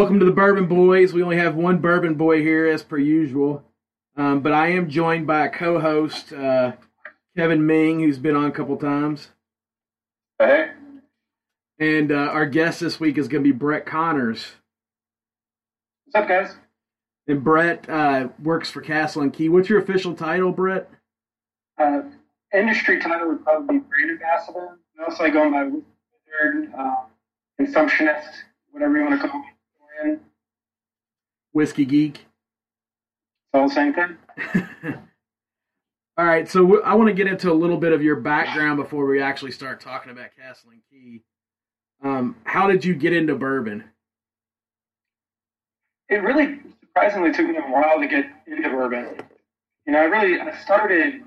welcome to the Bourbon Boys. We only have one Bourbon Boy here, as per usual. Um, but I am joined by a co-host, uh, Kevin Ming, who's been on a couple times. Hey. And uh, our guest this week is going to be Brett Connors. What's up, guys? And Brett uh, works for Castle and Key. What's your official title, Brett? Uh, industry title would probably be brand ambassador. I also like going by wizard, uh, consumptionist, whatever you want to call me. Whiskey geek. It's all the same thing. all right, so w- I want to get into a little bit of your background before we actually start talking about Castle and Key. Um, how did you get into bourbon? It really surprisingly took me a while to get into bourbon. You know, I really I started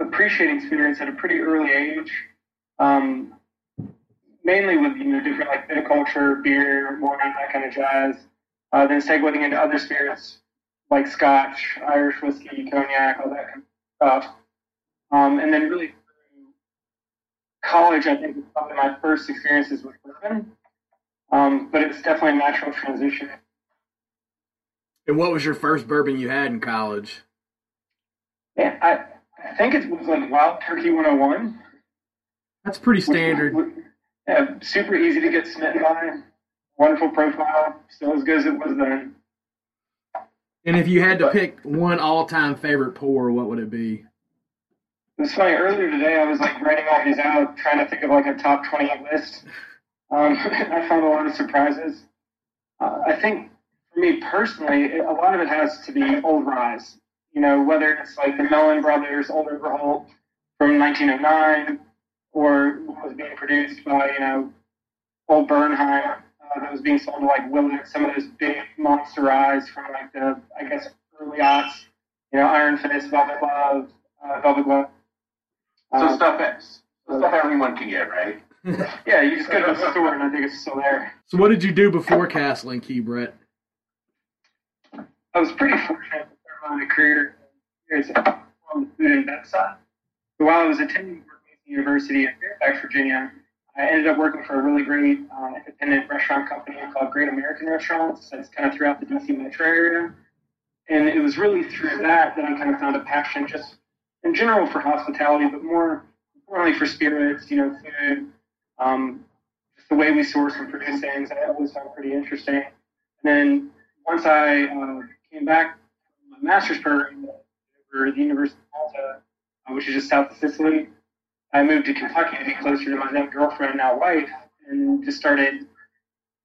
appreciating spirits at a pretty early age, um, mainly with you know different like viticulture, beer, wine, that kind of jazz. Uh, then segueing into other spirits like Scotch, Irish whiskey, cognac, all that kind of stuff. Um, and then really through college, I think was probably my first experiences with bourbon. Um, but it was definitely a natural transition. And what was your first bourbon you had in college? Yeah, I, I think it was like Wild Turkey 101. That's pretty standard. Which, yeah, super easy to get smitten by. Wonderful profile. Still as good as it was then. And if you had to pick one all-time favorite pour, what would it be? It's funny. Earlier today, I was like writing all these out, trying to think of like a top 20 list. Um, I found a lot of surprises. Uh, I think for me personally, a lot of it has to be Old Ryes. You know, whether it's like the Mellon Brothers Old Overholt from 1909, or was being produced by you know Old Bernheim uh, that was being sold to like Willett, some of those big monster eyes from like the I guess early aughts. You know, Iron Fist, Velvet Glove, uh, Velvet Glove. So uh, stuff, stuff everyone can get, right? yeah, you just go to the store and I think it's still there. So what did you do before Castle and Key, Brett? I was pretty fortunate to start my career on the food and bev side. So while I was attending University in Fairfax, Virginia, I ended up working for a really great uh, independent restaurant company called Great American Restaurants. That's kind of throughout the DC metro area. And it was really through that that I kind of found a passion just in general for hospitality, but more importantly for spirits, you know, food, um, just the way we source and produce things. I always found pretty interesting. And then once I uh, came back from my master's program over the University of Malta, uh, which is just south of Sicily, I moved to Kentucky to be closer to my then girlfriend, and now wife, and just started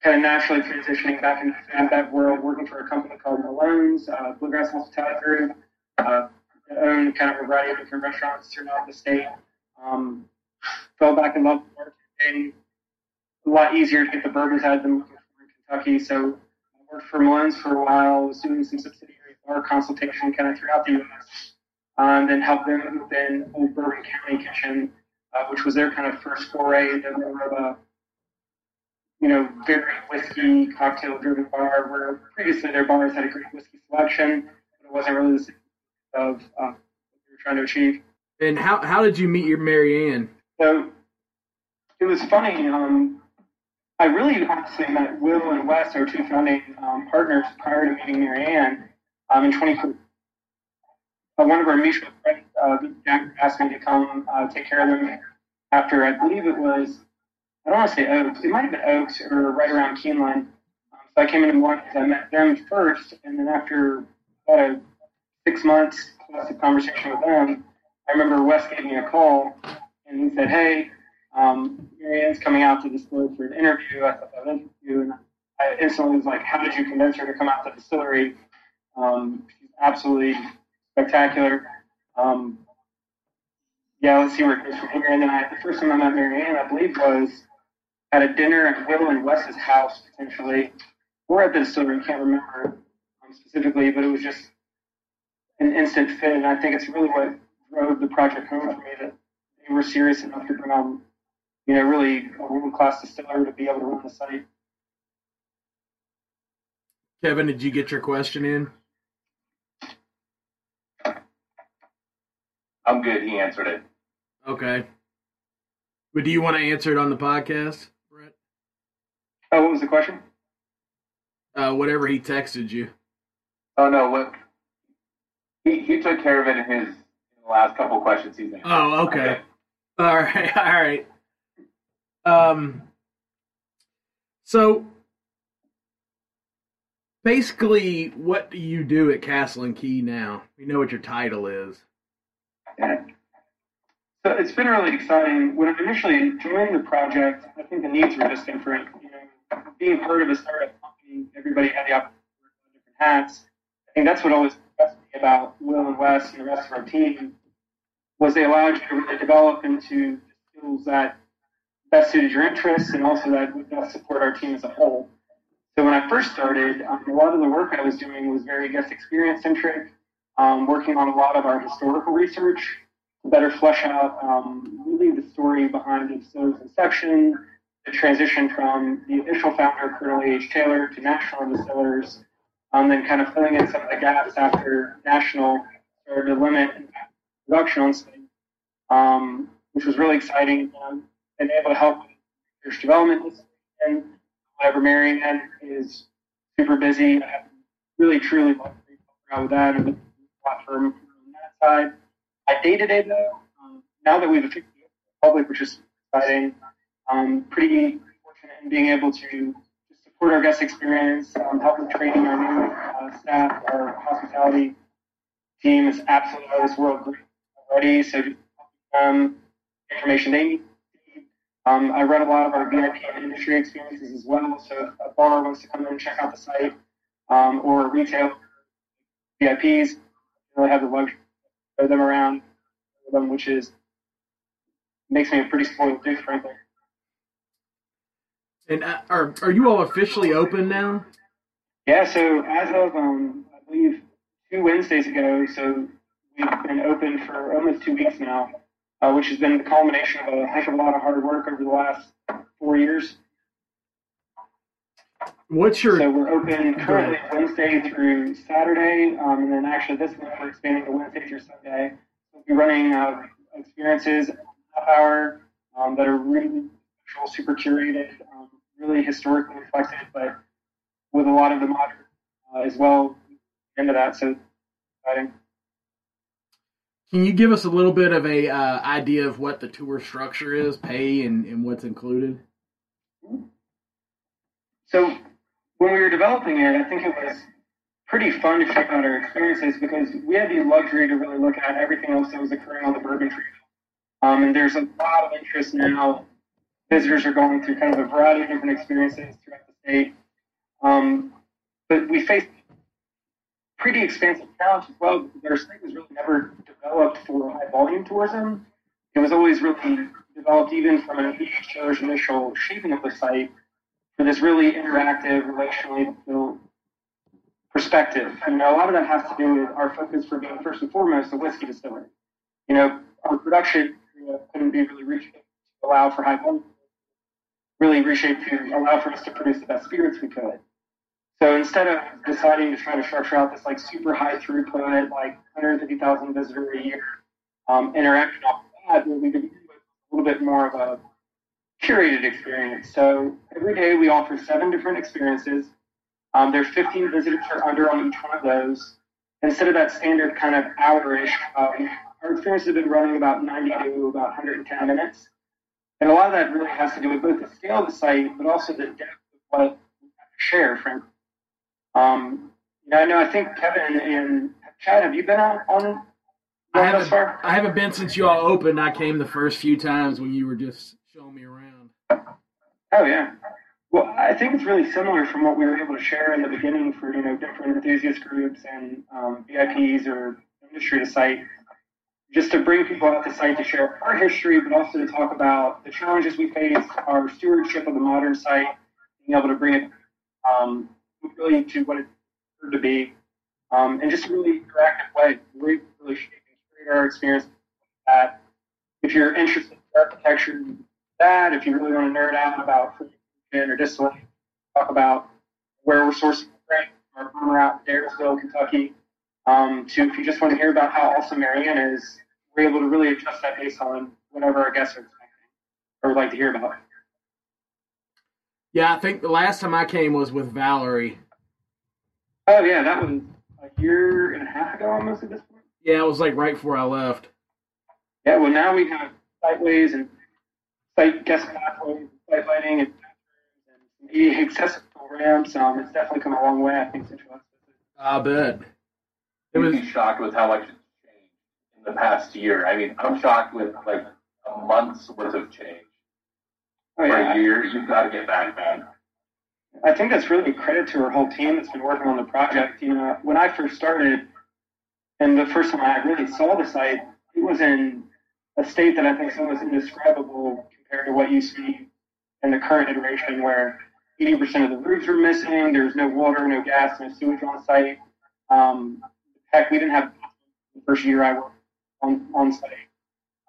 kind of naturally transitioning back into that world, working for a company called Malone's, uh, Bluegrass Hospitality Group. Uh, own kind of a variety of different restaurants throughout the state. Um, fell back in love with marketing. A lot easier to get the bourbons out than looking for in Kentucky. So I worked for Malone's for a while, was doing some subsidiary bar consultation kind of throughout the U.S. Um, then helped them open Old Bourbon County Kitchen, uh, which was their kind of first foray into more of a, you know, very whiskey cocktail-driven bar. Where previously their bars had a great whiskey selection, but it wasn't really the same of uh, what we were trying to achieve. And how how did you meet your Marianne? So it was funny. Um, I really honestly met Will and Wes, our two founding um, partners, prior to meeting Marianne um, in 2014. Uh, one of our mutual friends, uh, Jack, asked me to come uh, take care of them after I believe it was, I don't want to say Oaks, it might have been Oaks or right around Keeneland. Um, so I came in and because I met them first, and then after about a six months plus a conversation with them, I remember Wes gave me a call and he said, Hey, um, Marianne's coming out to the distillery for an interview. I thought that would you. And I instantly was like, How did you convince her to come out to the distillery? Um, she's absolutely spectacular. Um, yeah, let's see where it goes from here. And then I, the first time I met Marianne, I believe, was at a dinner at Will and Wes's house, potentially, or at the distillery. I can't remember um, specifically, but it was just an instant fit. And I think it's really what drove the project home for me that they were serious enough to bring on, you know, really a world class distiller to be able to run the site. Kevin, did you get your question in? I'm good. He answered it. Okay. But do you want to answer it on the podcast, Brett? Oh, what was the question? uh, whatever he texted you. Oh no, what he he took care of it in his in the last couple questions he's answered. Oh, okay. okay. All right, all right. Um, so basically, what do you do at Castle and Key now? We know what your title is. So it's been really exciting. When I initially joined the project, I think the needs were just different. You know, being part of a startup company, everybody had the opportunity to wear different hats. I think that's what always impressed me about Will and Wes and the rest of our team was they allowed you to really develop into skills that best suited your interests and also that would best support our team as a whole. So when I first started, um, a lot of the work I was doing was very guest experience centric, um, working on a lot of our historical research to better flesh out um, really the story behind DeSoto's inception, the transition from the initial founder, Colonel E.H. Taylor, to National Distillers, um, then kind of filling in some of the gaps after National started to limit production on site, um, which was really exciting. Um, and able to help research development. And whenever Marianne is super busy, I really truly love to with that and platform on that side. My day to day though, um, now that we've officially public, which is exciting, um, pretty fortunate in being able to support our guest experience, um, help with training our new uh, staff, our hospitality team is absolutely out of this world great already. So um, information they need um, I run a lot of our VIP and industry experiences as well. So if a bar wants to come in and check out the site, um, or retail VIPs, really have the luxury of them around them, which is makes me a pretty spoiled dude, frankly. And uh, are are you all officially open now? Yeah. So as of um, I believe two Wednesdays ago, so we've been open for almost two weeks now uh, which has been the culmination of a heck of a lot of hard work over the last four years. What's your? So we're open currently Wednesday through Saturday, um, and then actually this week we're expanding to Wednesday through Sunday. We'll be running uh, experiences half hour um, that are really super curated, um, really historically reflected, but with a lot of the modern uh, as well into that. So exciting. Can you give us a little bit of a uh, idea of what the tour structure is, pay, and, and what's included? So when we were developing it, I think it was pretty fun to check out our experiences because we had the luxury to really look at everything else that was occurring on the Bourbon Trail. Um, and there's a lot of interest now. Visitors are going through kind of a variety of different experiences throughout the state. Um, but we faced pretty expansive challenge as well because our state was really never developed for high volume tourism. It was always really developed even from an Taylor's initial shaping of the site for this really interactive, relationally built perspective. You know, a lot of that has to do with our focus for being first and foremost a whiskey distillery. You know, our production you know, couldn't be really reshaped to allow for high volume, really reshaped to allow for us to produce the best spirits we could. So instead of deciding to try to structure out this like super high throughput, like 150,000 visitor a year um, interaction off that, we with a little bit more of a curated experience. So every day we offer seven different experiences. Um, there's 15 visitors or under on each one of those. Instead of that standard kind of hour-ish, um, our experiences have been running about 90 to about 110 minutes. And a lot of that really has to do with both the scale of the site, but also the depth of what we have to share, frankly. Um, I know I think Kevin and Chad, have you been on? on I haven't. I haven't been since you all opened. I came the first few times when you were just showing me around. Oh yeah. Well, I think it's really similar from what we were able to share in the beginning for you know different enthusiast groups and um, VIPs or industry to site, just to bring people out to site to share our history, but also to talk about the challenges we face, our stewardship of the modern site, being able to bring it um, really to what it turned to be, um, and just a really interactive way. Really, really shaping our experience. That if you're interested in architecture, that if you really want to nerd out about fermentation or distillation, talk about where we're sourcing grain from our farmer out in Adairville, Kentucky. Um, to if you just want to hear about how awesome Marianne is, we're able to really adjust that based on whatever our guests are expecting or would like to hear about. Yeah, I think the last time I came was with Valerie, Oh yeah, that was a year and a half ago almost at this point. Yeah, it was like right before I left. Yeah, well now we have siteways and site guest pathways, site lighting, and and some accessible ramps. Um, it's definitely come a long way, I think, since you last visited. I bet. It You'd was be shocked with how much it's changed in the past year. I mean, I'm shocked with like a month's worth of change. Oh For yeah, a year, you've got to get back, man. I think that's really a credit to our whole team that's been working on the project. You know, when I first started, and the first time I really saw the site, it was in a state that I think is almost indescribable compared to what you see in the current iteration, where 80% of the roofs were missing, there's no water, no gas, no sewage on site. Um, heck, we didn't have the first year I worked on, on site.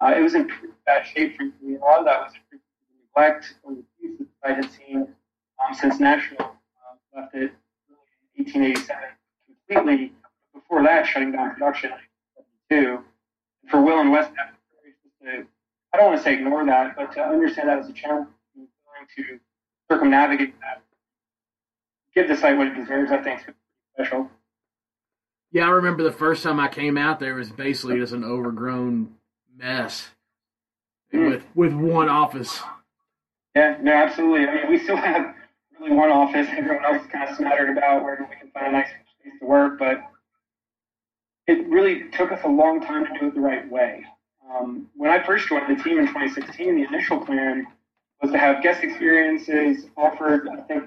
Uh, it was in pretty bad shape, frankly. A lot of that was neglect or the abuse that I had seen um, since National uh, left it in 1887 completely. Before that, shutting down production in 1972. For Will and Wes, I don't want to say ignore that, but to understand that as a challenge, and willing to circumnavigate that, give the site what it deserves, I think is special. yeah. I remember the first time I came out there it was basically just an overgrown mess Mm. with with one office. Yeah, no, absolutely. I mean, we still have really one office. Everyone else is kind of smattered about where we can find a nice place to work, but it really took us a long time to do it the right way. Um, when I first joined the team in 2016, the initial plan was to have guest experiences offered, I think,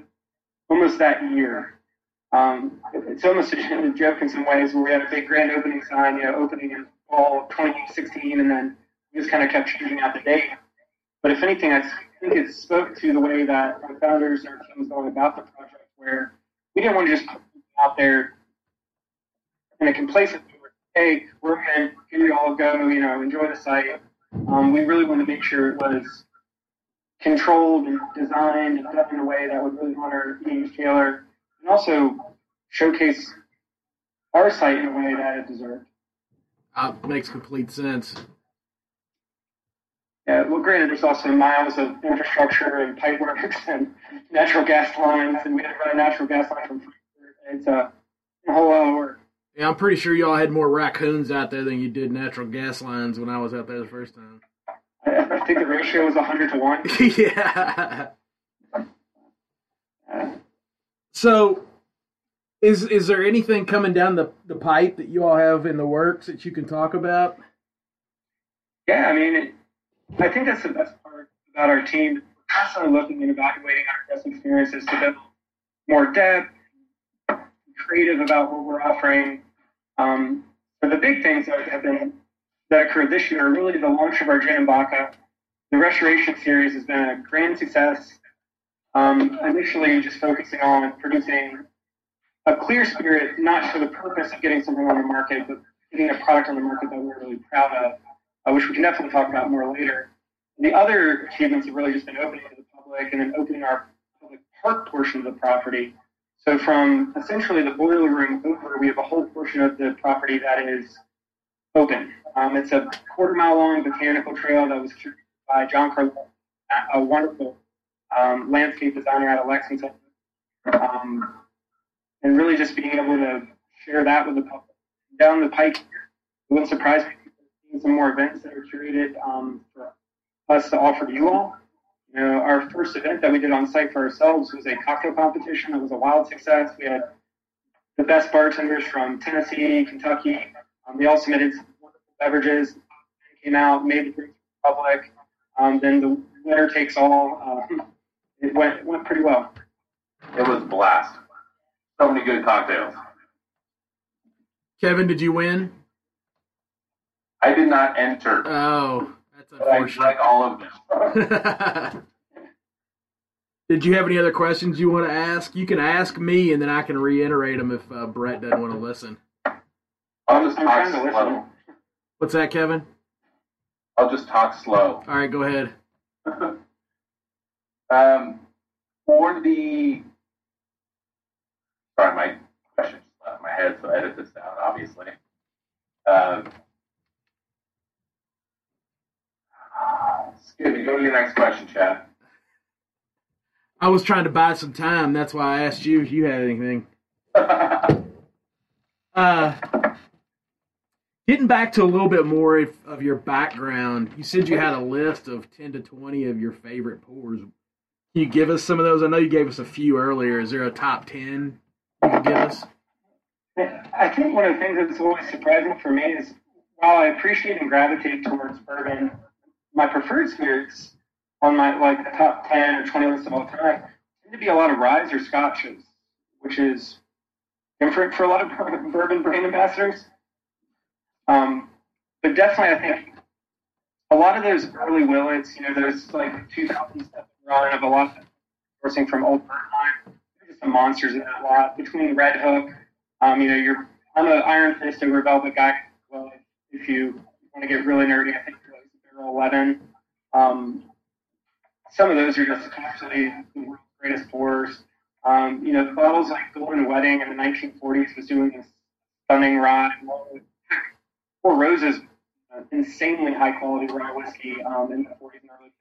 almost that year. Um, it's almost a joke in some ways where we had a big grand opening sign, you know, opening in fall 2016, and then we just kind of kept changing out the date. But if anything, I think it spoke to the way that our founders and our team was going about the project, where we didn't want to just put out there in a complacent hey, we're in, here you all go, you know, enjoy the site. Um, we really wanted to make sure it was controlled and designed and done in a way that would really honor James Taylor and also showcase our site in a way that it deserved. Uh, makes complete sense. Yeah, well, granted, there's also miles of infrastructure and pipeworks and natural gas lines, and we had to run a natural gas line from Frankfort. It's a whole lot of work. Yeah, I'm pretty sure y'all had more raccoons out there than you did natural gas lines when I was out there the first time. I, think the ratio was 100 to 1. yeah. So, is is there anything coming down the the pipe that you all have in the works that you can talk about? yeah, I mean, it, I think that's the best part about our team. We're constantly looking and evaluating our guest experiences to build more depth, creative about what we're offering. Um, but the big things that have been that occurred this year are really the launch of our Gin and Vodka. The restoration series has been a grand success. Um, initially, just focusing on producing a clear spirit, not for the purpose of getting something on the market, but getting a product on the market that we're really proud of, uh, which we can definitely talk about more later. The other achievements have really just been opening to the public and then opening our public park portion of the property. So from essentially the boiler room over, we have a whole portion of the property that is open. Um, it's a quarter mile long botanical trail that was curated by Jon Carloftis, a wonderful um, landscape designer out of Lexington. Um, and really just being able to share that with the public. Down the pike, it wouldn't surprise me if some more events that are curated um, for us to offer to you all. You know, our first event that we did on site for ourselves was a cocktail competition that was a wild success. We had the best bartenders from Tennessee, Kentucky. Um, they all submitted some wonderful beverages, came out, made the drinks the public. Um, then the winner takes all. Um, it went went pretty well. It was a blast. So many good cocktails. Kevin, did you win? I did not enter, Oh, that's but I unfortunate. drank all of them. did you have any other questions you want to ask? You can ask me, and then I can reiterate them if uh, Brett doesn't want to listen. I'll just I'm talk trying to listen. slow. What's that, Kevin? I'll just talk slow. All right, go ahead. um, for the sorry, my question just my head, so edit this out, obviously. Um, excuse me, go to your next question, Chad. I was trying to buy some time. That's why I asked you if you had anything. Uh, getting back to a little bit more of, of your background, you said you had a list of 10 to 20 of your favorite pours. Can you give us some of those? I know you gave us a few earlier. Is there a top 10 you could give us? I think one of the things that's always surprising for me is while I appreciate and gravitate towards bourbon, my preferred spirits on my like top ten or twenty list of all time tend to be a lot of ryes or scotches, which is different for a lot of bourbon brand ambassadors. Um, but definitely, I think a lot of those early Willets, you know, those like 2000 stuff run of a lot of sourcing from old they're just some monsters in that lot. Between Red Hook, um, you know, you're I'm an Iron Fist over Velvet guy. Well, if you want to get really nerdy, I think Barrel 11. Um, some of those are just absolutely the world's greatest pours. Um, you know, the bottles like Golden Wedding in the 1940s was doing this stunning rye. Four Roses, uh, insanely high quality rye whiskey um, in the 40s and early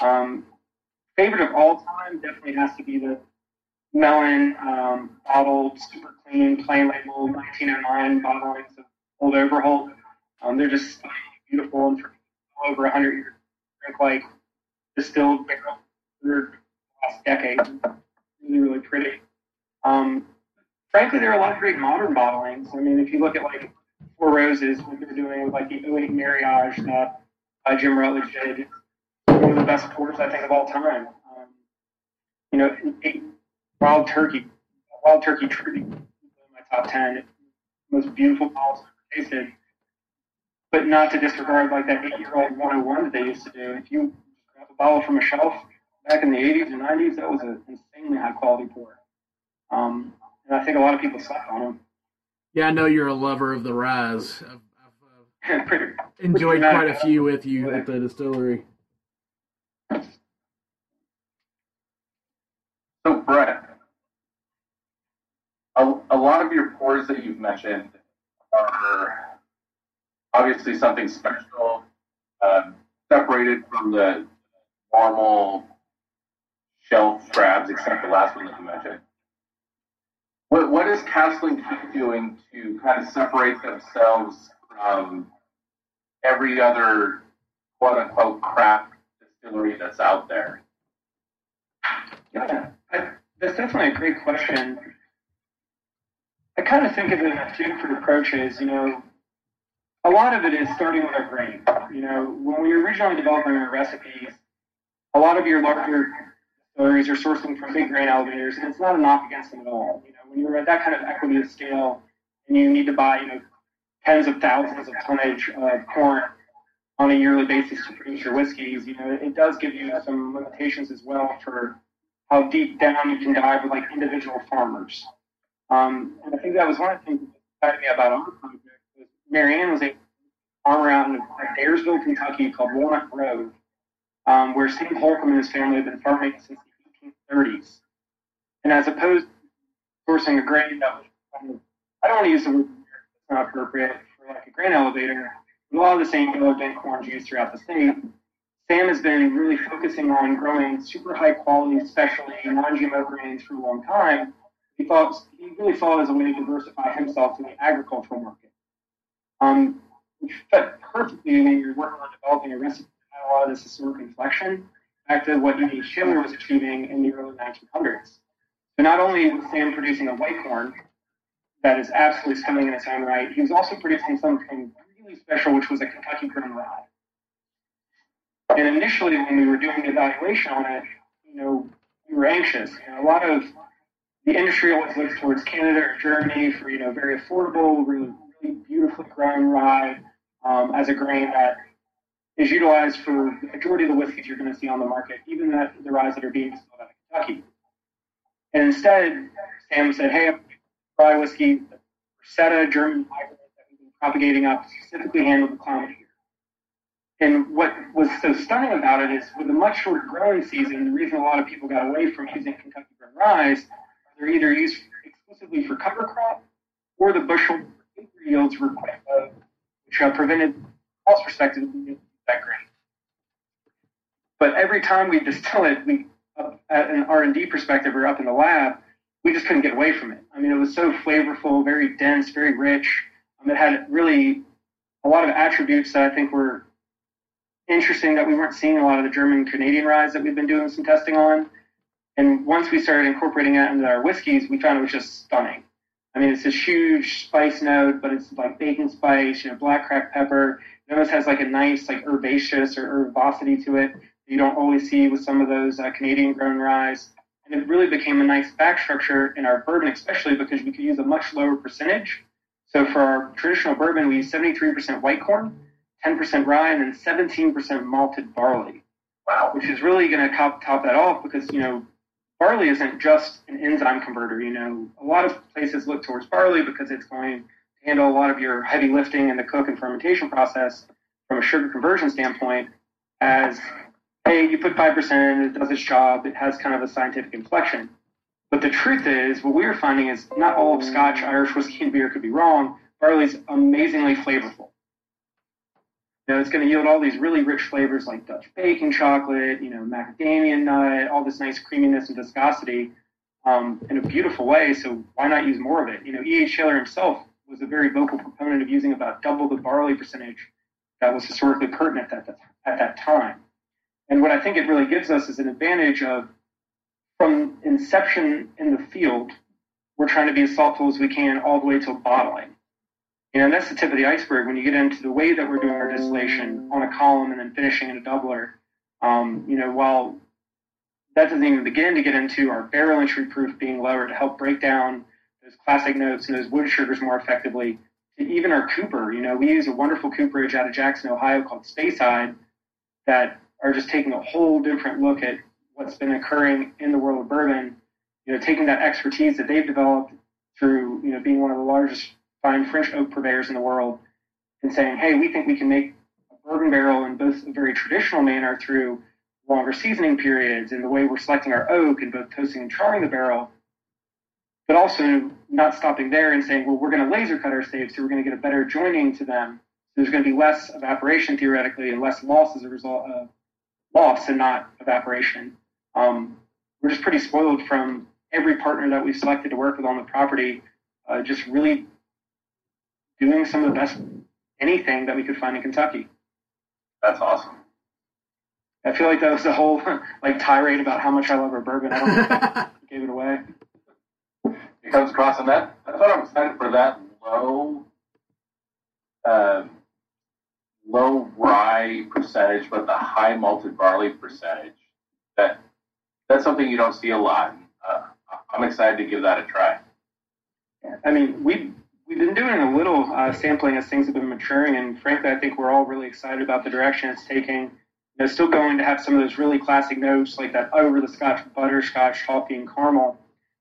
50s. Um, favorite of all time definitely has to be the Mellon um, bottled, super clean, plain label 1909 bottlings of Old Overholt. Um, they're just beautiful and over 100 years. Drink like distilled barrel for the last decade. Really, really pretty. Um, frankly, there are a lot of great modern bottlings. I mean, if you look at like Four Roses, what they're doing with like the 08 Marriage that uh, Jim Rutledge did, one of the best pours I think of all time. Um, you know, Wild Turkey, Wild Turkey Trudy, my top 10. Most beautiful bottles I've ever tasted. But not to disregard like that eight year old 101 that they used to do. If you grab a bottle from a shelf back in the 80s and 90s, that was an insanely high quality pour. Um, and I think a lot of people slept on them. Yeah, I know you're a lover of the Ryes. I've, I've uh, pretty, enjoyed pretty quite a few with you at the distillery. So, Brett, a, a lot of your pours that you've mentioned are obviously something special, uh, separated from the normal shelf crabs, except the last one that you mentioned. What, what is keep doing to kind of separate themselves from every other quote unquote craft distillery that's out there? Yeah, I, that's definitely a great question. I kind of think of it in two different approaches. You know, a lot of it is starting with our grain. You know, when we were originally developing our recipes, a lot of your larger distilleries are sourcing from big grain elevators, and it's not a knock against them at all. You know, when you're at that kind of equity of scale, and you need to buy, you know, tens of thousands of tonnage of corn on a yearly basis to produce your whiskeys, you know, it does give you some limitations as well for how deep down you can dive with like individual farmers. Um, and I think that was one of the things that excited me about our project. Marianne was a farm around in Adairville, Kentucky, called Walnut Grove, um, where Sam Halcomb and his family have been farming since the 1830s. And as opposed to sourcing a grain that was, um, I don't want to use the word it's not appropriate for like a grain elevator, a lot of the same yellow dent corn used throughout the state. Sam has been really focusing on growing super high quality, specialty non-GMO grains for a long time he thought he really as a way to diversify himself in the agricultural market. Um, which fit perfectly when you're working on developing a recipe that had a lot of this historic inflection back to what E.D. Schindler was achieving in the early 1900s. So not only was Sam producing a white corn that is absolutely stunning in its own right, he was also producing something really special, which was a Kentucky grown rye. And initially, when we were doing the evaluation on it, you know, we were anxious. You know, a lot of the industry always looks towards Canada or Germany for you know very affordable, really beautifully grown rye um, as a grain that is utilized for the majority of the whiskeys you're going to see on the market, even the, the rye that are being distilled out of Kentucky. And instead, Sam said, "Hey, rye whiskey, the Rosetta German hybrid that we've been propagating up specifically handled the climate here." And what was so stunning about it is, with a much shorter growing season, the reason a lot of people got away from using Kentucky grown rye they're either used exclusively for cover crop or the bushel yields were quite low, which uh, prevented cost perspective that grain. But every time we distill it, we, uh, at an R&D perspective or up in the lab, we just couldn't get away from it. I mean, it was so flavorful, very dense, very rich. Um, it had really a lot of attributes that I think were interesting that we weren't seeing a lot of the German Canadian ryes that we've been doing some testing on. And once we started incorporating it into our whiskeys, we found it was just stunning. I mean, it's this huge spice note, but it's like bacon spice, you know, black cracked pepper. It almost has like a nice like herbaceous or herbosity to it that you don't always see with some of those uh, Canadian grown ryes. And it really became a nice back structure in our bourbon, especially because we could use a much lower percentage. So for our traditional bourbon, we use 73% white corn, 10% rye, and then 17% malted barley. Wow. Which is really going to top, top that off because, you know, barley isn't just an enzyme converter. You know, a lot of places look towards barley because it's going to handle a lot of your heavy lifting in the cook and fermentation process from a sugar conversion standpoint as, hey, you put 5%, it does its job, it has kind of a scientific inflection. But the truth is, what we are finding is not all of Scotch, Irish whiskey, and beer could be wrong. Barley's amazingly flavorful. You know, it's going to yield all these really rich flavors like Dutch bacon chocolate, you know, macadamia nut, all this nice creaminess and viscosity um, in a beautiful way. So why not use more of it? You know, E.H. Taylor himself was a very vocal proponent of using about double the barley percentage that was historically pertinent at that, at that time. And what I think it really gives us is an advantage of from inception in the field, we're trying to be as thoughtful as we can all the way to bottling. You know, that's the tip of the iceberg when you get into the way that we're doing our distillation on a column and then finishing in a doubler. Um, you know, while that doesn't even begin to get into our barrel entry proof being lower to help break down those classic notes and those wood sugars more effectively, to even our cooper. You know, we use a wonderful cooperage out of Jackson, Ohio called Speyside that are just taking a whole different look at what's been occurring in the world of bourbon. You know, taking that expertise that they've developed through, you know, being one of the largest fine French oak purveyors in the world and saying, hey, we think we can make a bourbon barrel in both a very traditional manner through longer seasoning periods and the way we're selecting our oak and both toasting and charring the barrel, but also not stopping there and saying, well, we're going to laser cut our staves, so we're going to get a better joining to them. There's going to be less evaporation theoretically and less loss as a result of loss and not evaporation. Um, we're just pretty spoiled from every partner that we've selected to work with on the property, uh, just really doing some of the best anything that we could find in Kentucky. That's awesome. I feel like that was the whole like tirade about how much I love our bourbon. I don't know if gave it away. It comes across, and that I thought I'm excited for. That low, um, low rye percentage, but the high malted barley percentage. That that's something you don't see a lot. Uh, I'm excited to give that a try. I mean, we we've been doing a little uh, sampling as things have been maturing, and frankly, I think we're all really excited about the direction it's taking. Know, still going to have some of those really classic notes like that over the Scotch butterscotch, toffee, and caramel,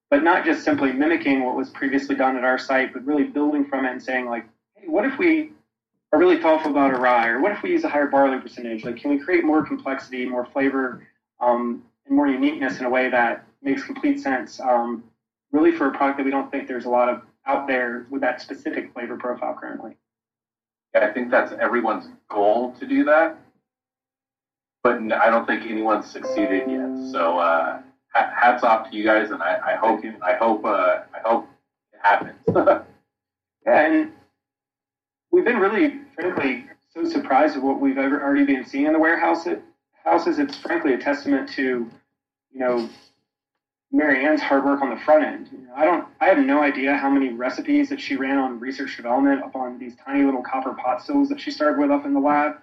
but not just simply mimicking what was previously done at our site, but really building from it and saying like, hey, what if we are really thoughtful about a rye, or what if we use a higher barley percentage? Like, can we create more complexity, more flavor, um, and more uniqueness in a way that makes complete sense? Um, really, for a product that we don't think there's a lot of out there with that specific flavor profile currently. I think that's everyone's goal to do that, but I don't think anyone's succeeded yet. So uh, hats off to you guys, and I, I hope I hope uh, I hope it happens. yeah, and we've been really, frankly, so surprised at what we've ever already been seeing in the warehouse. It, houses, it's frankly a testament to, you know, Marianne's hard work on the front end. You know, I don't, I have no idea how many recipes that she ran on research development up on these tiny little copper pot stills that she started with up in the lab.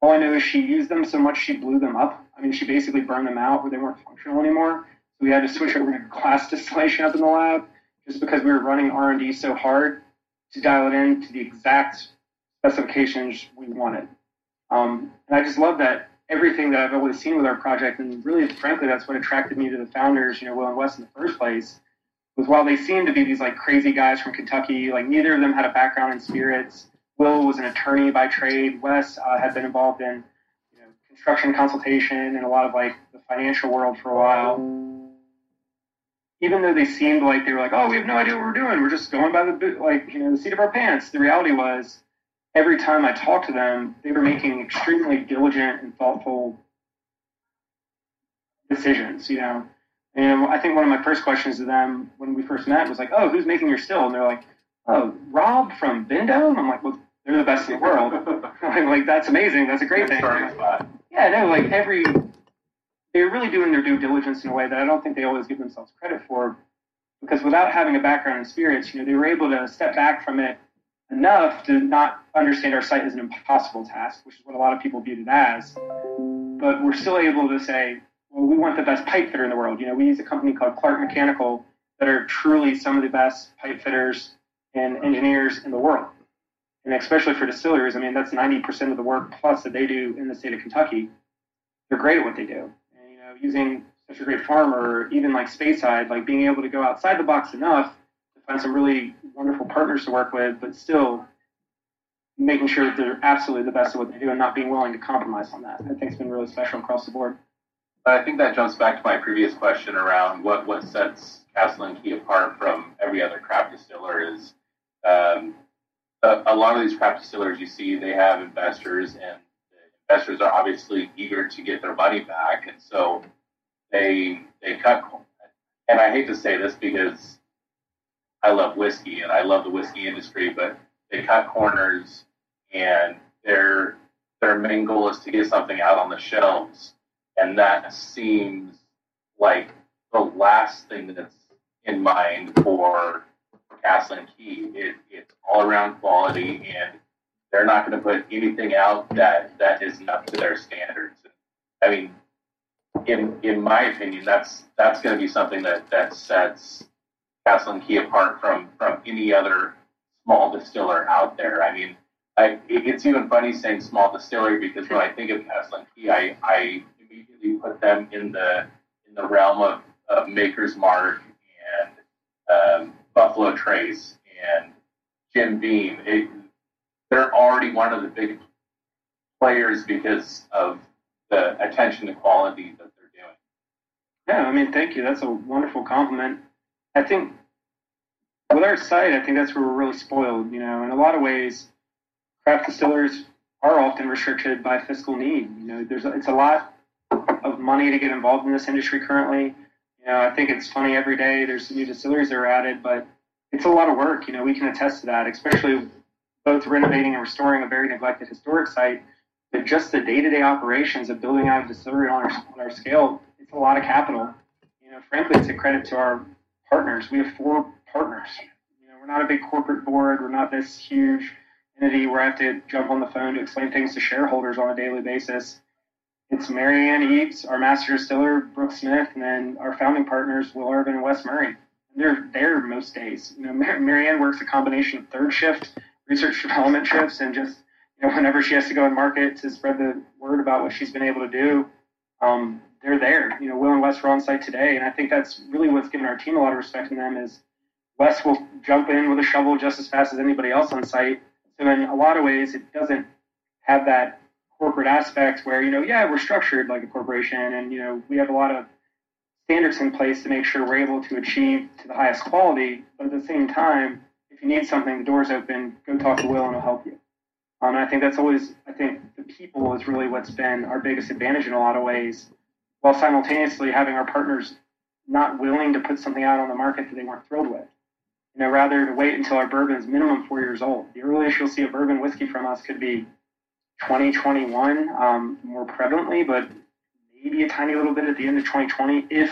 All I know is she used them so much she blew them up. I mean, she basically burned them out where they weren't functional anymore. So we had to switch over to glass distillation up in the lab just because we were running R&D so hard to dial it in to the exact specifications we wanted. Um, and I just love that everything that I've always seen with our project, and really, frankly, that's what attracted me to the founders, you know, Will and Wes in the first place, was while they seemed to be these like crazy guys from Kentucky, like neither of them had a background in spirits. Will was an attorney by trade. Wes uh, had been involved in you know, construction consultation and a lot of like the financial world for a while. Even though they seemed like they were like, oh, we have no idea what we're doing. We're just going by the like you know the seat of our pants. The reality was every time I talked to them, they were making extremely diligent and thoughtful decisions. You know, And I think one of my first questions to them when we first met was like, "Oh, who's making your still?" And they're like, "Oh, Rob from Vendome." I'm like, "Well, they're the best in the world." I'm like, "That's amazing. That's a great thing." Yeah, no, like every they're really doing their due diligence in a way that I don't think they always give themselves credit for, because without having a background in spirits, you know, they were able to step back from it enough to not understand our site as an impossible task, which is what a lot of people viewed it as. But we're still able to say, well, we want the best pipe fitter in the world. You know, we use a company called Clark Mechanical that are truly some of the best pipe fitters and engineers in the world. And especially for distilleries, I mean, that's 90% of the work plus that they do in the state of Kentucky. They're great at what they do. And, you know, using such a great farmer, even like Speyside, like being able to go outside the box enough to find some really wonderful partners to work with, but still making sure that they're absolutely the best at what they do and not being willing to compromise on that. I think it's been really special across the board. But I think that jumps back to my previous question around what, what sets Castle and Key apart from every other craft distiller is um, a, a, lot of these craft distillers you see, they have investors, and investors are obviously eager to get their money back, and so they they cut. And I hate to say this because I love whiskey and I love the whiskey industry, but they cut corners, and their their main goal is to get something out on the shelves and that seems like the last thing that's in mind for Castle and Key. It, it's all around quality, and they're not going to put anything out that that isn't up to their standards. I mean, in in my opinion, that's that's going to be something that that sets Castle Key apart from from any other small distiller out there. I mean, I, it's even funny saying small distillery because when I think of Castle Key, I, I immediately put them in the in the realm of, of Maker's Mark and um, Buffalo Trace and Jim Beam. It, they're already one of the big players because of the attention to quality that they're doing. Yeah, I mean, thank you. That's a wonderful compliment. I think with our site, I think that's where we're really spoiled. You know, in a lot of ways, craft distillers are often restricted by fiscal need. You know, there's it's a lot of money to get involved in this industry currently. You know, I think it's funny every day there's new distilleries that are added, but it's a lot of work. You know, we can attest to that, especially both renovating and restoring a very neglected historic site. But just the day-to-day operations of building out a distillery on our, on our scale, it's a lot of capital. You know, frankly, it's a credit to our partners. We have four partners. You know, we're not a big corporate board. We're not this huge entity where I have to jump on the phone to explain things to shareholders on a daily basis it's Marianne Eaves, our master distiller, Brooke Smith, and then our founding partners, Will Arvin and Wes Murry. They're there most days. You know, Mar- Marianne works a combination of third shift, research development shifts, and just you know, whenever she has to go and market to spread the word about what she's been able to do, um, they're there. You know, Will and Wes are on site today, and I think that's really what's given our team a lot of respect in them. Is Wes will jump in with a shovel just as fast as anybody else on site. So in a lot of ways, it doesn't have that corporate aspects where, you know, yeah, we're structured like a corporation and, you know, we have a lot of standards in place to make sure we're able to achieve to the highest quality. But at the same time, if you need something, the door's open, go talk to Will and he'll help you. Um, and I think that's always, I think the people is really what's been our biggest advantage in a lot of ways, while simultaneously having our partners not willing to put something out on the market that they weren't thrilled with. You know, rather to wait until our bourbon is minimum four years old. The earliest you'll see a bourbon whiskey from us could be 2021 um, more prevalently, but maybe a tiny little bit at the end of 2020 if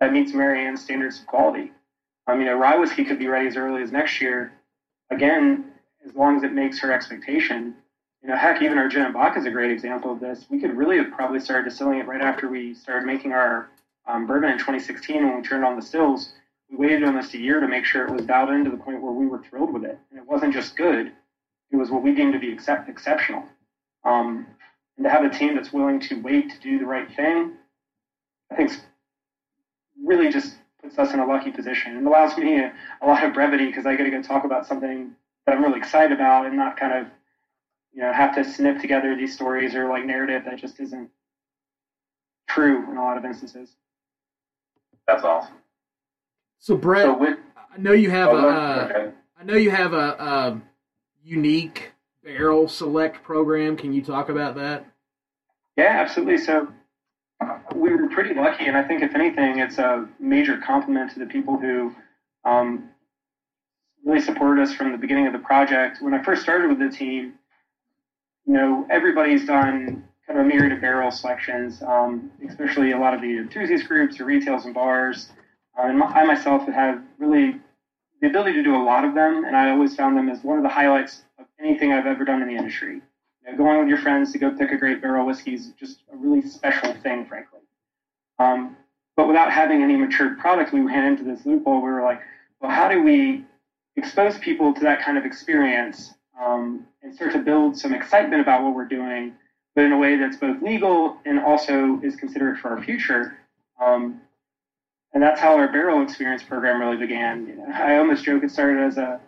that meets Marianne's standards of quality. I mean, a rye whiskey could be ready as early as next year. Again, as long as it makes her expectation. You know, heck, even our gin and is a great example of this. We could really have probably started distilling it right after we started making our um, bourbon in 2016 when we turned on the stills. We waited almost a year to make sure it was dialed in to the point where we were thrilled with it. And it wasn't just good; it was what we deemed to be except, exceptional. Um, and to have a team that's willing to wait to do the right thing, I think really just puts us in a lucky position and allows me a, a lot of brevity because I get to go talk about something that I'm really excited about and not kind of, you know, have to snip together these stories or like narrative that just isn't true in a lot of instances. That's awesome. So Brett, so with, I know you have oh, a, uh, I know you have a, a unique barrel select program. Can you talk about that? Yeah, absolutely. So we were pretty lucky, and I think if anything, it's a major compliment to the people who um, really supported us from the beginning of the project. When I first started with the team, you know, everybody's done kind of a myriad of barrel selections, um, especially a lot of the enthusiast groups or retails and bars. Uh, and I myself have really the ability to do a lot of them, and I always found them as one of the highlights of anything I've ever done in the industry. You know, going with your friends to go pick a great barrel whiskey is just a really special thing, frankly. Um, but without having any matured product, we ran into this loophole. We were like, well, how do we expose people to that kind of experience um, and start to build some excitement about what we're doing, but in a way that's both legal and also is considerate for our future? Um, and that's how our barrel experience program really began. I almost joke it started as a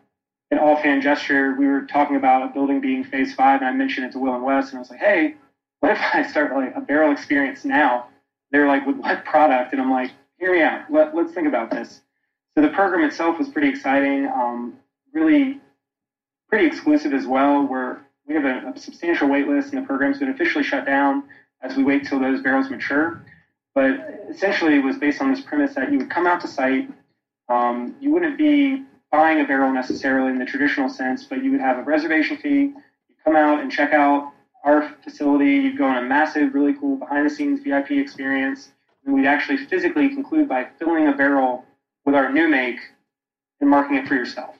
an fan gesture. We were talking about a building being phase five, and I mentioned it to Will and Wes, and I was like, "Hey, what if I start like a barrel experience now?" They're like, "With what product?" And I'm like, "Here we out. Let, let's think about this." So the program itself was pretty exciting, um, really pretty exclusive as well. Where we have a, a substantial wait list, and the program's been officially shut down as we wait till those barrels mature. But essentially, it was based on this premise that you would come out to site, um, you wouldn't be buying a barrel necessarily in the traditional sense, but you would have a reservation fee. You come out and check out our facility. You'd go on a massive, really cool behind the scenes VIP experience. And we'd actually physically conclude by filling a barrel with our new make and marking it for yourself.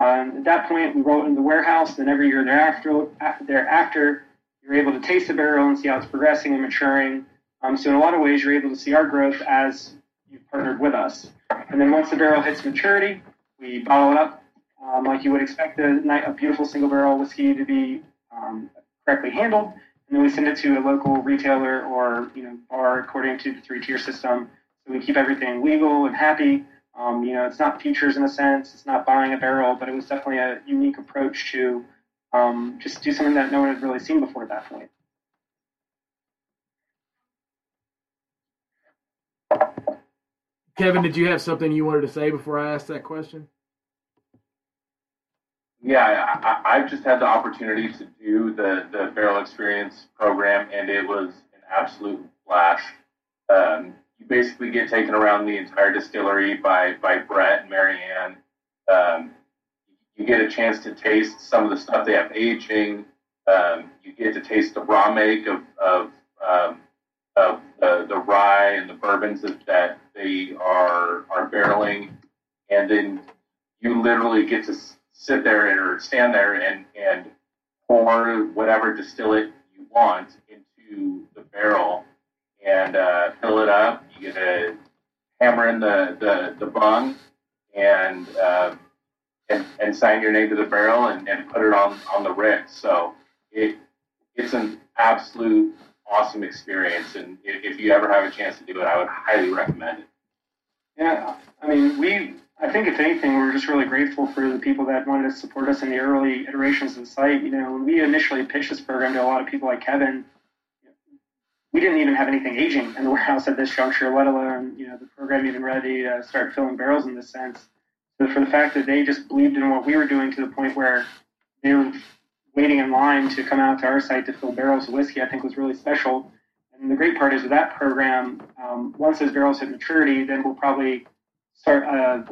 Um, at that point, we roll it in the warehouse. Then every year thereafter, thereafter, you're able to taste the barrel and see how it's progressing and maturing. Um, so in a lot of ways, you're able to see our growth as you've partnered with us. And then once the barrel hits maturity, we bottle it up um, like you would expect a, a, beautiful single barrel whiskey to be um, correctly handled. And then we send it to a local retailer or you know bar according to the three tier system. So we keep everything legal and happy. Um, you know, it's not futures in a sense. It's not buying a barrel, but it was definitely a unique approach to um, just do something that no one had really seen before at that point. Kevin, did you have something you wanted to say before I asked that question? Yeah, I, have just had the opportunity to do the, the Barrel Experience program, and it was an absolute blast. Um, you basically get taken around the entire distillery by, by Brett and Marianne. Um, you get a chance to taste some of the stuff they have aging. Um, you get to taste the raw make of, of, um, of the, the rye and the bourbons that, that they are are barreling, and then you literally get to sit there or stand there and and pour whatever distillate you want into the barrel and uh, fill it up. You to hammer in the the, the bung and, uh, and and sign your name to the barrel and, and put it on on the rick. So it it's an absolute awesome experience. And if, you ever have a chance to do it, I would highly recommend it. Yeah, I mean, we, I think if anything, we're just really grateful for the people that wanted to support us in the early iterations of the site. You know, when we initially pitched this program to a lot of people like Kevin, we didn't even have anything aging in the warehouse at this juncture, let alone, you know, the program even ready to start filling barrels in this sense. So for the fact that they just believed in what we were doing to the point where they were waiting in line to come out to our site to fill barrels of whiskey, I think was really special. And the great part is with that program, um, once those barrels hit maturity, then we'll probably start uh,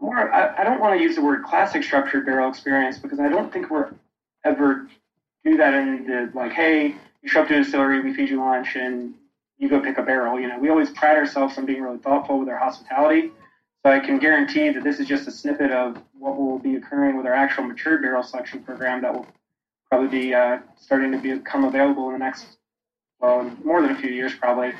more. I, I don't want to use the word classic structured barrel experience because I don't think we're ever do that in the like, hey, you show up to a distillery, we feed you lunch, and you go pick a barrel. You know, we always pride ourselves on being really thoughtful with our hospitality. So I can guarantee that this is just a snippet of what will be occurring with our actual matured barrel selection program that will probably be uh, starting to become available in the next, well, more than a few years probably.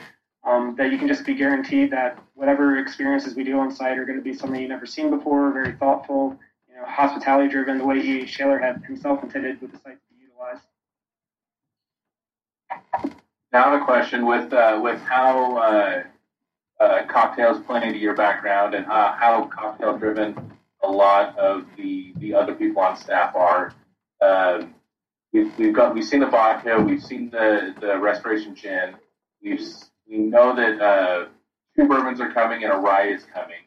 Um, that you can just be guaranteed that whatever experiences we do on site are going to be something you've never seen before, very thoughtful, you know, hospitality driven, the way E. Shaler had himself intended with the site to be utilized. Now a question with uh, with how uh, uh, cocktails play into your background and uh, how cocktail driven a lot of the, the other people on staff are. Uh, we've, we've got we've seen the vodka, we've seen the, the restoration gin. We've we know that uh, two bourbons are coming and a rye is coming.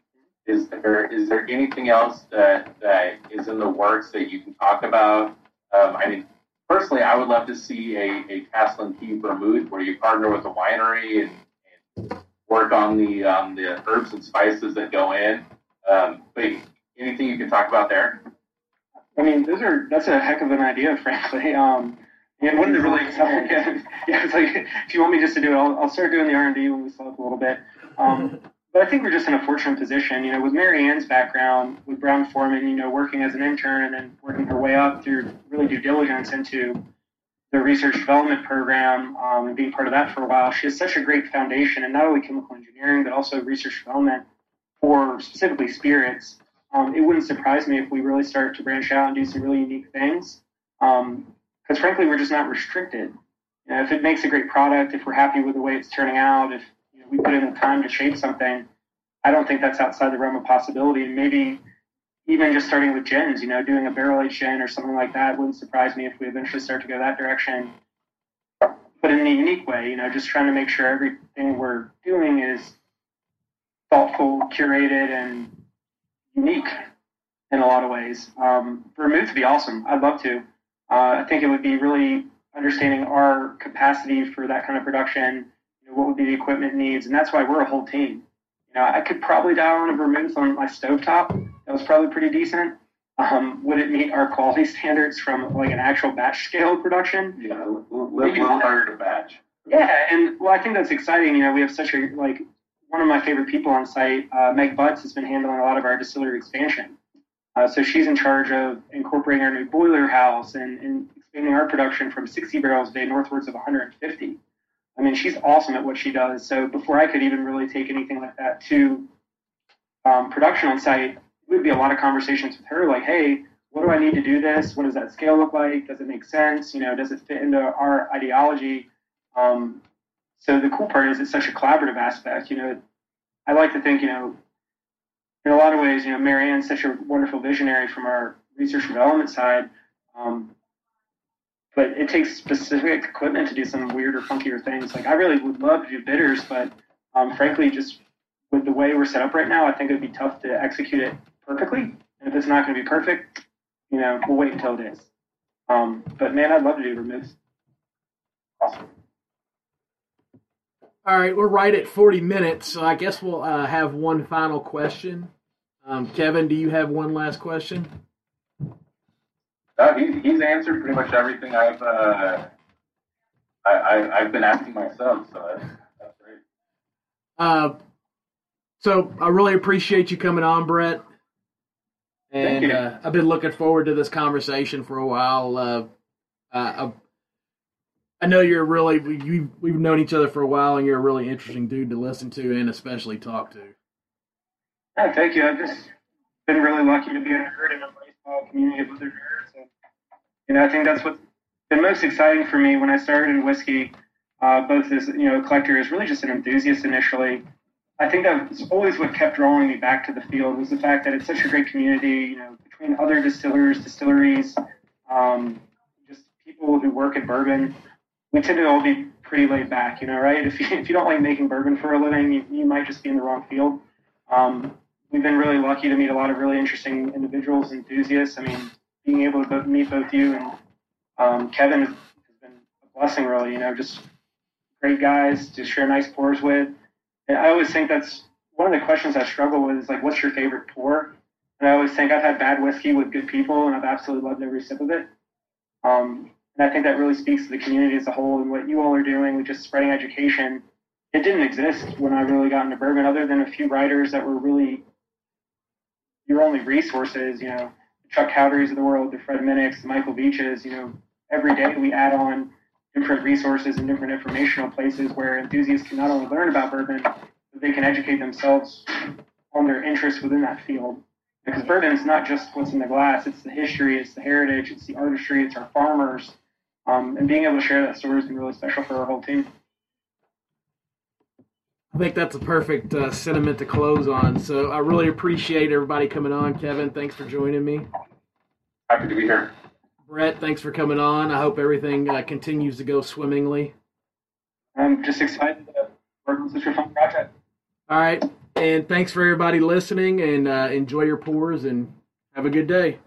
Is there is there anything else that that is in the works that you can talk about? Um, I mean, personally, I would love to see a, a Castle and Key vermouth where you partner with a winery and work on the um, the herbs and spices that go in. Um, but anything you can talk about there? I mean, those are that's a heck of an idea, frankly. Um, and one of the really yeah, yeah, it's like if you want me just to do it, I'll, I'll start doing the R and D when we slow up a little bit. Um, but I think we're just in a fortunate position, you know, with Marianne's background with Brown Forman, you know, working as an intern and then working her way up through really due diligence into the research development program um, and being part of that for a while. She has such a great foundation in not only chemical engineering but also research development for specifically spirits. Um, it wouldn't surprise me if we really start to branch out and do some really unique things. Because um, frankly, we're just not restricted. You know, if it makes a great product, if we're happy with the way it's turning out, if we put in the time to shape something, I don't think that's outside the realm of possibility. And maybe even just starting with gins, you know, doing a barrel aged gin or something like that wouldn't surprise me if we eventually start to go that direction. But in a unique way, you know, just trying to make sure everything we're doing is thoughtful, curated, and unique in a lot of ways. Um, vermouth would be awesome. I'd love to. Uh, I think it would be really understanding our capacity for that kind of production. You know, what would be the equipment needs, and that's why we're a whole team. You know, I could probably dial in a vermouth on my stovetop that was probably pretty decent. Um, would it meet our quality standards from like an actual batch scale production? Yeah, a little harder to batch. Yeah, and well, I think that's exciting. You know, we have such a like one of my favorite people on site, uh, Meg Butts, has been handling a lot of our distillery expansion. Uh, so she's in charge of incorporating our new boiler house and, and expanding our production from 60 barrels a day northwards of 150. I mean, she's awesome at what she does. So before I could even really take anything like that to um, production on site, it would be a lot of conversations with her, like, hey, what do I need to do this? What does that scale look like? Does it make sense? You know, does it fit into our ideology? Um, so the cool part is it's such a collaborative aspect. You know, I like to think, you know, in a lot of ways, you know, Marianne's such a wonderful visionary from our research development side. Um, but it takes specific equipment to do some weirder, funkier things. Like I really would love to do bitters, but um, frankly, just with the way we're set up right now, I think it'd be tough to execute it perfectly. And if it's not going to be perfect, you know, we'll wait until it is. Um, but man, I'd love to do vermouths. Awesome. All right, we're right at 40 minutes, so I guess we'll uh, have one final question. Um, Kevin, do you have one last question? Uh, he's, he's answered pretty much everything I've uh, I, I, have been asking myself, so that's, that's great. Uh, so I really appreciate you coming on, Brett. And uh, I've been looking forward to this conversation for a while. Uh, uh, I know you're really we, we've known each other for a while, and you're a really interesting dude to listen to and especially talk to. Yeah, thank you. I've just been really lucky to be in a baseball community of other you know, I think that's what's been most exciting for me when I started in whiskey. Uh, both as you know, a collector is really just an enthusiast initially, I think that's always what kept drawing me back to the field was the fact that it's such a great community, you know, between other distillers, distilleries, um, just people who work at bourbon. We tend to all be pretty laid back, you know, right? If you, if you don't like making bourbon for a living, you, you might just be in the wrong field. Um, we've been really lucky to meet a lot of really interesting individuals, enthusiasts. I mean, being able to meet both you and um, Kevin has been a blessing, really. You know, just great guys to share nice pours with. And I always think that's one of the questions I struggle with is like, what's your favorite pour? And I always think I've had bad whiskey with good people, and I've absolutely loved every sip of it. Um, and I think that really speaks to the community as a whole and what you all are doing with just spreading education. It didn't exist when I really got into bourbon, other than a few writers that were really your only resources. You know, Chuck Cowderys of the world, the Fred Minnicks, the Michael Veaches. You know, every day we add on different resources and different informational places where enthusiasts can not only learn about bourbon, but they can educate themselves on their interests within that field. Because bourbon is not just what's in the glass, it's the history, it's the heritage, it's the artistry, it's our farmers. Um, and being able to share that story has been really special for our whole team. I think that's a perfect uh, sentiment to close on. So I really appreciate everybody coming on. Kevin, thanks for joining me. Happy to be here. Brett, thanks for coming on. I hope everything uh, continues to go swimmingly. I'm just excited to work on such a fun project. All right. And thanks for everybody listening and uh, enjoy your pours and have a good day.